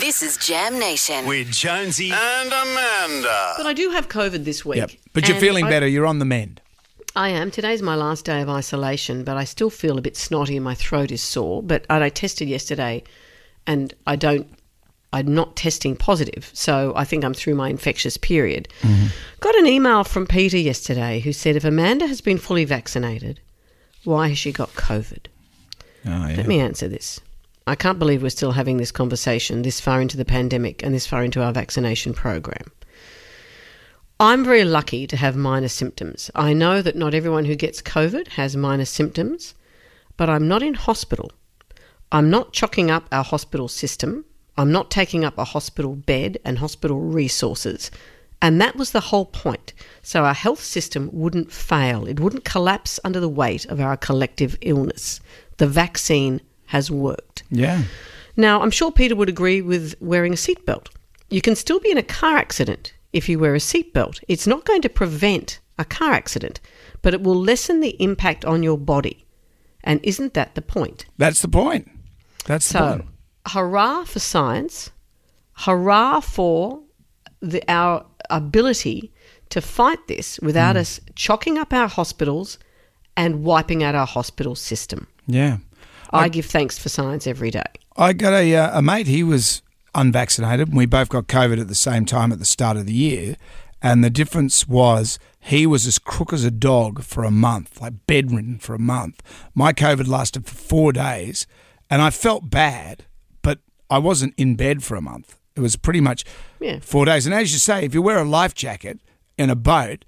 This is Jam Nation. with Jonesy and Amanda. But I do have COVID this week. Yep. But you're feeling I- better. You're on the mend. I am. Today's my last day of isolation, but I still feel a bit snotty and my throat is sore. But I tested yesterday and I don't, I'm not testing positive. So I think I'm through my infectious period. Mm-hmm. Got an email from Peter yesterday who said if Amanda has been fully vaccinated, why has she got COVID? Oh, yeah. Let me answer this. I can't believe we're still having this conversation this far into the pandemic and this far into our vaccination program. I'm very lucky to have minor symptoms. I know that not everyone who gets COVID has minor symptoms, but I'm not in hospital. I'm not chocking up our hospital system. I'm not taking up a hospital bed and hospital resources. And that was the whole point. So our health system wouldn't fail, it wouldn't collapse under the weight of our collective illness. The vaccine has worked. Yeah. Now, I'm sure Peter would agree with wearing a seatbelt. You can still be in a car accident if you wear a seatbelt. It's not going to prevent a car accident, but it will lessen the impact on your body. And isn't that the point? That's the point. That's the So, point. hurrah for science, hurrah for the, our ability to fight this without Hmm. us chocking up our hospitals and wiping out our hospital system. Yeah. I give thanks for science every day. I got a, uh, a mate, he was unvaccinated, and we both got COVID at the same time at the start of the year. And the difference was he was as crook as a dog for a month, like bedridden for a month. My COVID lasted for four days, and I felt bad, but I wasn't in bed for a month. It was pretty much Yeah. four days. And as you say, if you wear a life jacket in a boat,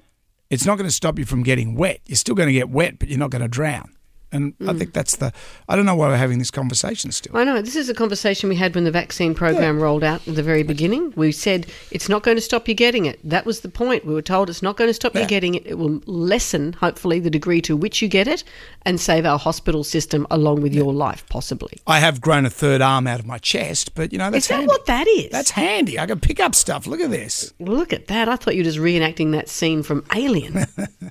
it's not going to stop you from getting wet. You're still going to get wet, but you're not going to drown. And I hmm. think that's the. I don't know why we're having this conversation still. I know. This is a conversation we had when the vaccine program rolled out at the very beginning. We said it's not going to stop you getting it. That was the point. We were told it's not going to stop you getting it. It will lessen, hopefully, the degree to which you get it and save our hospital system along with your life, possibly. I have grown a third arm out of my chest, but you know that's is that handy. what that is? That's handy. I can pick up stuff. Look at this. Look at that. I thought you were just reenacting that scene from Alien.